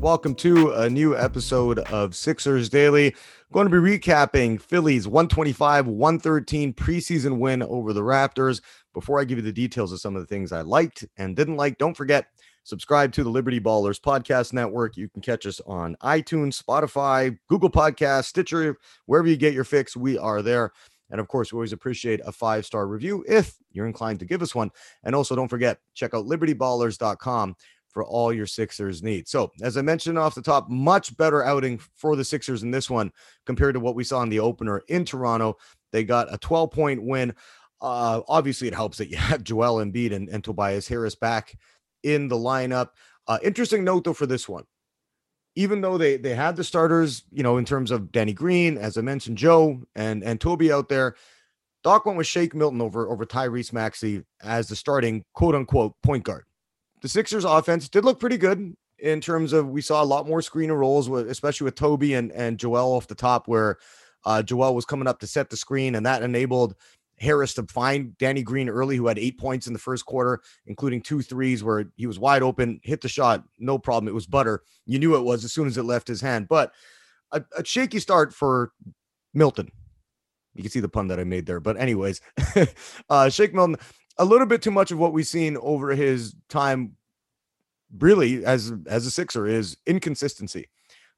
Welcome to a new episode of Sixers Daily. going to be recapping Philly's 125 113 preseason win over the Raptors. Before I give you the details of some of the things I liked and didn't like, don't forget subscribe to the Liberty Ballers podcast network. You can catch us on iTunes, Spotify, Google Podcast, Stitcher, wherever you get your fix. We are there. And of course, we always appreciate a five star review if you're inclined to give us one. And also, don't forget, check out libertyballers.com for all your Sixers needs. So, as I mentioned off the top, much better outing for the Sixers in this one compared to what we saw in the opener in Toronto. They got a 12 point win. Uh, obviously, it helps that you have Joel Embiid and, and Tobias Harris back in the lineup. Uh, interesting note, though, for this one. Even though they they had the starters, you know, in terms of Danny Green, as I mentioned, Joe and and Toby out there, Doc went with Shake Milton over over Tyrese Maxey as the starting quote unquote point guard the Sixers offense did look pretty good in terms of we saw a lot more screen and rolls, with, especially with Toby and, and Joel off the top, where uh, Joel was coming up to set the screen, and that enabled Harris to find Danny Green early, who had eight points in the first quarter, including two threes where he was wide open, hit the shot, no problem. It was butter. You knew it was as soon as it left his hand, but a, a shaky start for Milton. You can see the pun that I made there, but anyways, uh, Shake Milton a little bit too much of what we've seen over his time really as as a sixer is inconsistency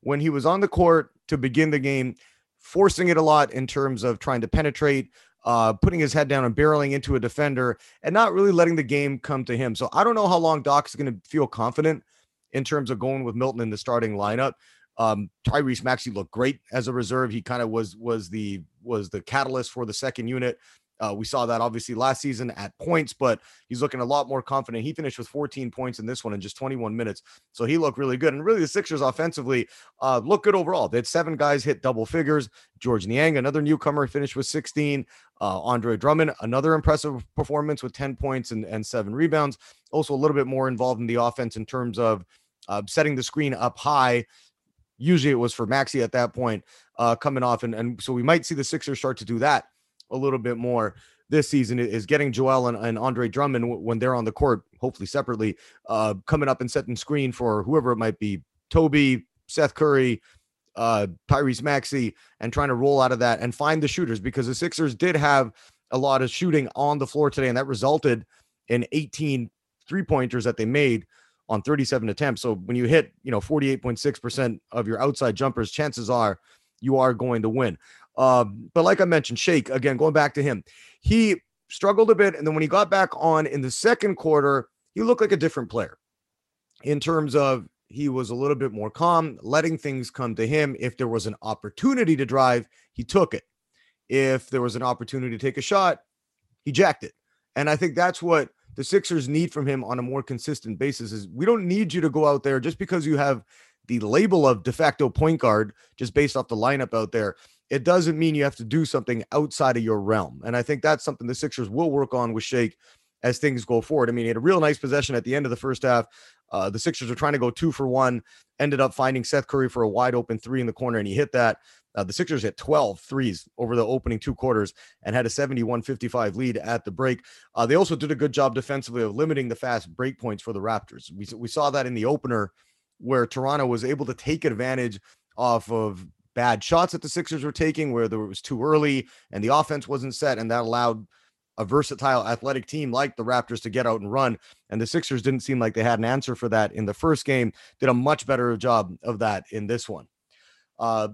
when he was on the court to begin the game forcing it a lot in terms of trying to penetrate uh, putting his head down and barreling into a defender and not really letting the game come to him so i don't know how long doc's going to feel confident in terms of going with milton in the starting lineup um, Tyrese Maxey looked great as a reserve. He kind of was was the was the catalyst for the second unit. Uh, we saw that obviously last season at points, but he's looking a lot more confident. He finished with 14 points in this one in just 21 minutes. So he looked really good. And really, the Sixers offensively uh, look good overall. They had seven guys hit double figures. George Niang, another newcomer, finished with 16. Uh, Andre Drummond, another impressive performance with 10 points and, and seven rebounds. Also, a little bit more involved in the offense in terms of uh, setting the screen up high. Usually it was for Maxey at that point uh, coming off. And, and so we might see the Sixers start to do that a little bit more this season is getting Joel and, and Andre Drummond when they're on the court, hopefully separately, uh, coming up and setting screen for whoever it might be, Toby, Seth Curry, uh, Tyrese Maxey, and trying to roll out of that and find the shooters because the Sixers did have a lot of shooting on the floor today, and that resulted in 18 three pointers that they made on 37 attempts. So when you hit, you know, 48.6% of your outside jumpers, chances are you are going to win. Um, but like I mentioned, Shake, again, going back to him, he struggled a bit. And then when he got back on in the second quarter, he looked like a different player in terms of he was a little bit more calm, letting things come to him. If there was an opportunity to drive, he took it. If there was an opportunity to take a shot, he jacked it. And I think that's what the Sixers need from him on a more consistent basis is we don't need you to go out there just because you have the label of de facto point guard just based off the lineup out there it doesn't mean you have to do something outside of your realm. And I think that's something the Sixers will work on with Shake as things go forward. I mean, he had a real nice possession at the end of the first half. Uh, the Sixers were trying to go two for one, ended up finding Seth Curry for a wide open three in the corner, and he hit that. Uh, the Sixers hit 12 threes over the opening two quarters and had a 71 55 lead at the break. Uh, they also did a good job defensively of limiting the fast break points for the Raptors. We, we saw that in the opener where Toronto was able to take advantage off of bad shots that the Sixers were taking where there was too early and the offense wasn't set, and that allowed a versatile athletic team like the Raptors to get out and run. And the Sixers didn't seem like they had an answer for that in the first game. Did a much better job of that in this one. Uh,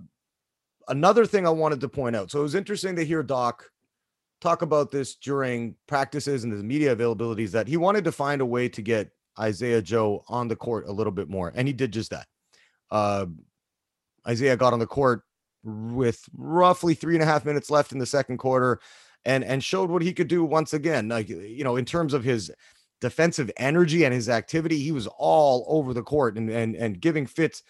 another thing I wanted to point out. So it was interesting to hear Doc talk about this during practices and his media availabilities that he wanted to find a way to get Isaiah Joe on the court a little bit more, and he did just that. Uh, Isaiah got on the court with roughly three and a half minutes left in the second quarter, and and showed what he could do once again. Like you know, in terms of his defensive energy and his activity, he was all over the court and and and giving fits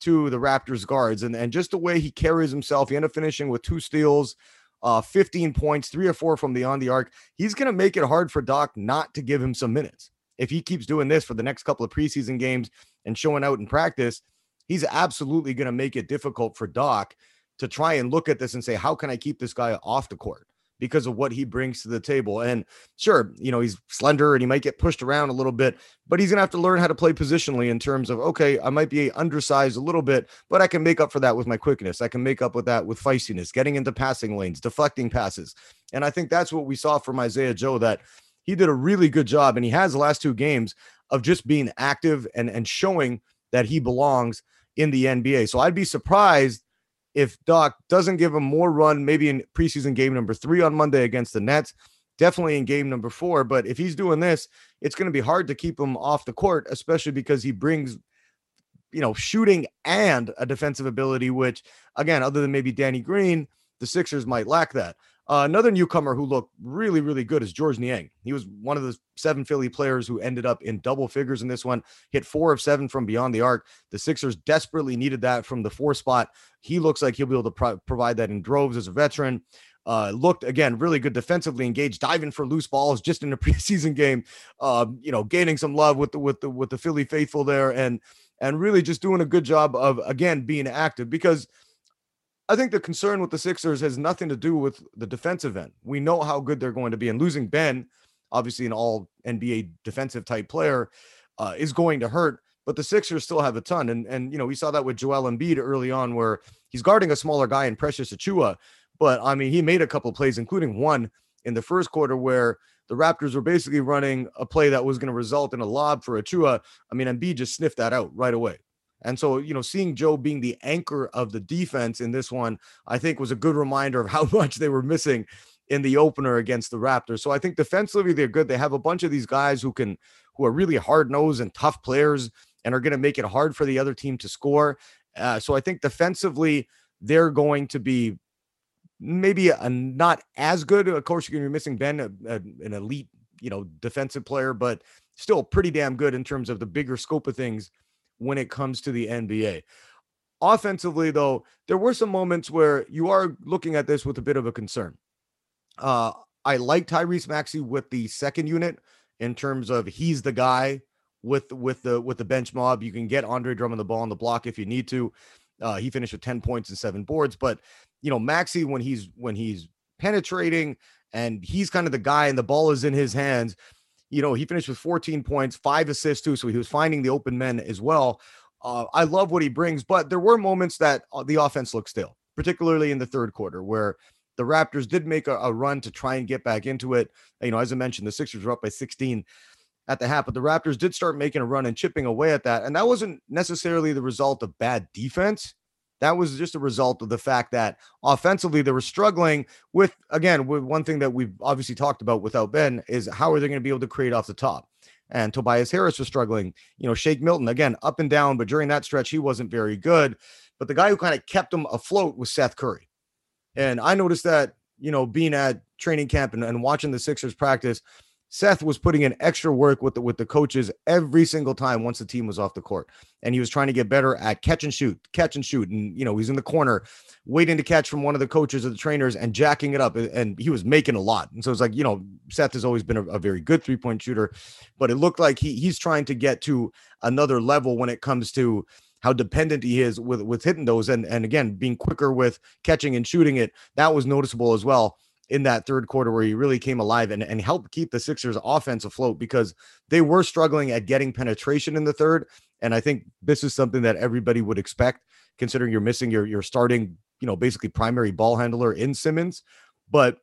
to the Raptors guards, and and just the way he carries himself. He ended up finishing with two steals uh, 15 points, three or four from beyond the arc. He's going to make it hard for Doc not to give him some minutes. If he keeps doing this for the next couple of preseason games and showing out in practice, he's absolutely going to make it difficult for Doc to try and look at this and say, how can I keep this guy off the court? because of what he brings to the table. And sure, you know, he's slender and he might get pushed around a little bit, but he's going to have to learn how to play positionally in terms of, okay, I might be undersized a little bit, but I can make up for that with my quickness. I can make up with that with feistiness, getting into passing lanes, deflecting passes. And I think that's what we saw from Isaiah Joe that he did a really good job. And he has the last two games of just being active and, and showing that he belongs in the NBA. So I'd be surprised if Doc doesn't give him more run, maybe in preseason game number three on Monday against the Nets, definitely in game number four. But if he's doing this, it's going to be hard to keep him off the court, especially because he brings, you know, shooting and a defensive ability, which, again, other than maybe Danny Green, the Sixers might lack that. Uh, another newcomer who looked really, really good is George Niang. He was one of the seven Philly players who ended up in double figures in this one, hit four of seven from beyond the arc. The Sixers desperately needed that from the four spot. He looks like he'll be able to pro- provide that in droves as a veteran. Uh, looked again really good defensively engaged, diving for loose balls just in a preseason game. Uh, you know, gaining some love with the with the with the Philly faithful there, and and really just doing a good job of again being active because I think the concern with the Sixers has nothing to do with the defensive end. We know how good they're going to be, and losing Ben, obviously an all NBA defensive type player, uh, is going to hurt. But the Sixers still have a ton, and and you know we saw that with Joel Embiid early on, where he's guarding a smaller guy in Precious Achiuwa, but I mean he made a couple plays, including one in the first quarter where the Raptors were basically running a play that was going to result in a lob for Achiuwa. I mean Embiid just sniffed that out right away. And so, you know, seeing Joe being the anchor of the defense in this one, I think was a good reminder of how much they were missing in the opener against the Raptors. So I think defensively they're good. They have a bunch of these guys who can who are really hard nosed and tough players and are going to make it hard for the other team to score. Uh, so I think defensively they're going to be maybe a, not as good. Of course, you're going to be missing Ben, a, a, an elite, you know, defensive player, but still pretty damn good in terms of the bigger scope of things when it comes to the NBA. Offensively, though, there were some moments where you are looking at this with a bit of a concern. Uh, I like Tyrese Maxey with the second unit in terms of he's the guy with with the with the bench mob. You can get Andre Drummond the ball on the block if you need to. Uh, he finished with 10 points and seven boards, but you know, Maxey when he's when he's penetrating and he's kind of the guy and the ball is in his hands, you know, he finished with 14 points, five assists too. So he was finding the open men as well. Uh, I love what he brings, but there were moments that uh, the offense looked stale, particularly in the third quarter, where the Raptors did make a, a, run to try and get back into it. You know, as I mentioned, the Sixers were up by 16 at the half, but the Raptors did start making a run and chipping away at that. And that wasn't necessarily the result of bad defense. That was just a result of the fact that offensively they were struggling with again with one thing that we've obviously talked about without Ben is how are they going to be able to create off the top? And Tobias Harris was struggling. You know, Shake Milton again up and down, but during that stretch he wasn't very good. But the guy who kind of kept him afloat was Seth Curry. And I noticed that, you know, being at training camp and, and watching the Sixers practice, Seth was putting in extra work with the with the coaches every single time once the team was off the court. And he was trying to get better at catch and shoot, catch and shoot. And you know, he's in the corner waiting to catch from one of the coaches or the trainers and jacking it up. And he was making a lot. And so it's like, you know, Seth has always been a, a very good three-point shooter, but it looked like he he's trying to get to another level when it comes to how dependent he is with with hitting those and and again being quicker with catching and shooting it. That was noticeable as well in that third quarter where he really came alive and, and helped keep the Sixers offense afloat because they were struggling at getting penetration in the third. And I think this is something that everybody would expect, considering you're missing your your starting, you know, basically primary ball handler in Simmons. But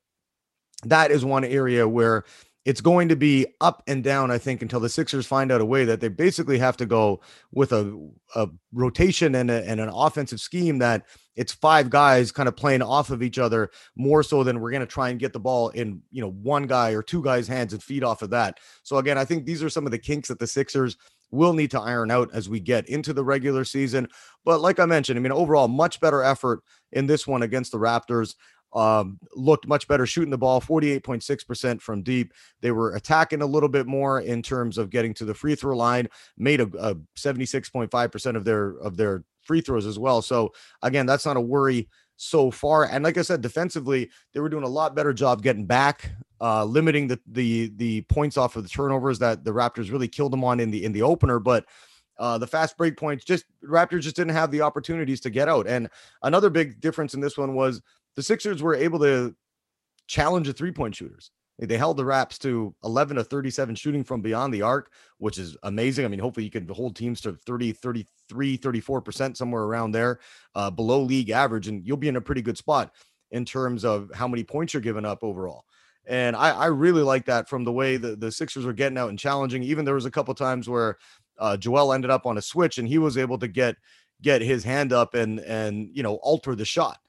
that is one area where it's going to be up and down, I think, until the Sixers find out a way that they basically have to go with a, a rotation and, a, and an offensive scheme that it's five guys kind of playing off of each other more so than we're going to try and get the ball in, you know, one guy or two guys' hands and feed off of that. So again, I think these are some of the kinks that the Sixers will need to iron out as we get into the regular season. But like I mentioned, I mean, overall, much better effort in this one against the Raptors. Um, looked much better shooting the ball 48.6% from deep. They were attacking a little bit more in terms of getting to the free throw line, made a, a 76.5% of their of their free throws as well. So again, that's not a worry so far. And like I said, defensively, they were doing a lot better job getting back, uh, limiting the the the points off of the turnovers that the Raptors really killed them on in the in the opener. But uh, the fast break points, just Raptors just didn't have the opportunities to get out. And another big difference in this one was the Sixers were able to challenge the three point shooters. They held the Raps to 11 to 37 shooting from beyond the arc, which is amazing. I mean, hopefully you can hold teams to 30, 33, 34% somewhere around there, uh, below league average, and you'll be in a pretty good spot in terms of how many points you're giving up overall. And I, I really like that from the way the, the Sixers were getting out and challenging. Even there was a couple times where uh, Joel ended up on a switch and he was able to get get his hand up and and you know alter the shot.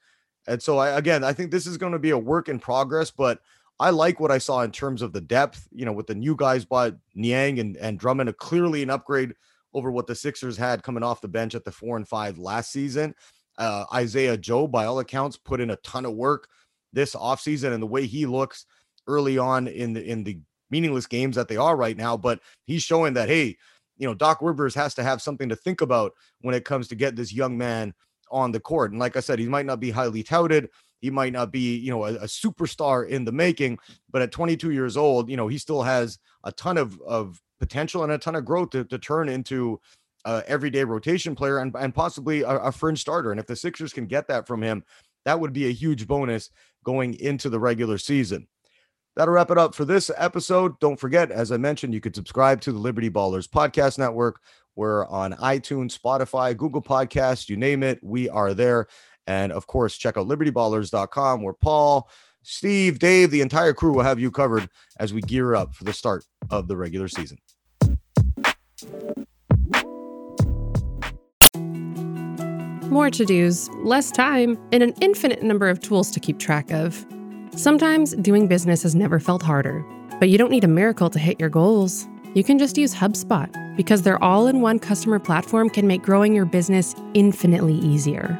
And so I again I think this is going to be a work in progress, but I like what I saw in terms of the depth, you know, with the new guys, but Niang and, and Drummond, a clearly an upgrade over what the Sixers had coming off the bench at the four and five last season. Uh, Isaiah Joe, by all accounts, put in a ton of work this offseason and the way he looks early on in the in the meaningless games that they are right now. But he's showing that, hey, you know, Doc Rivers has to have something to think about when it comes to get this young man on the court. And like I said, he might not be highly touted. He might not be, you know, a, a, superstar in the making, but at 22 years old, you know, he still has a ton of, of potential and a ton of growth to, to turn into a everyday rotation player and, and possibly a, a fringe starter. And if the Sixers can get that from him, that would be a huge bonus going into the regular season. That'll wrap it up for this episode. Don't forget, as I mentioned, you could subscribe to the Liberty Ballers Podcast Network. We're on iTunes, Spotify, Google Podcasts, you name it, we are there. And of course, check out libertyballers.com where Paul, Steve, Dave, the entire crew will have you covered as we gear up for the start of the regular season. More to dos, less time, and an infinite number of tools to keep track of. Sometimes doing business has never felt harder, but you don't need a miracle to hit your goals. You can just use HubSpot because their all in one customer platform can make growing your business infinitely easier.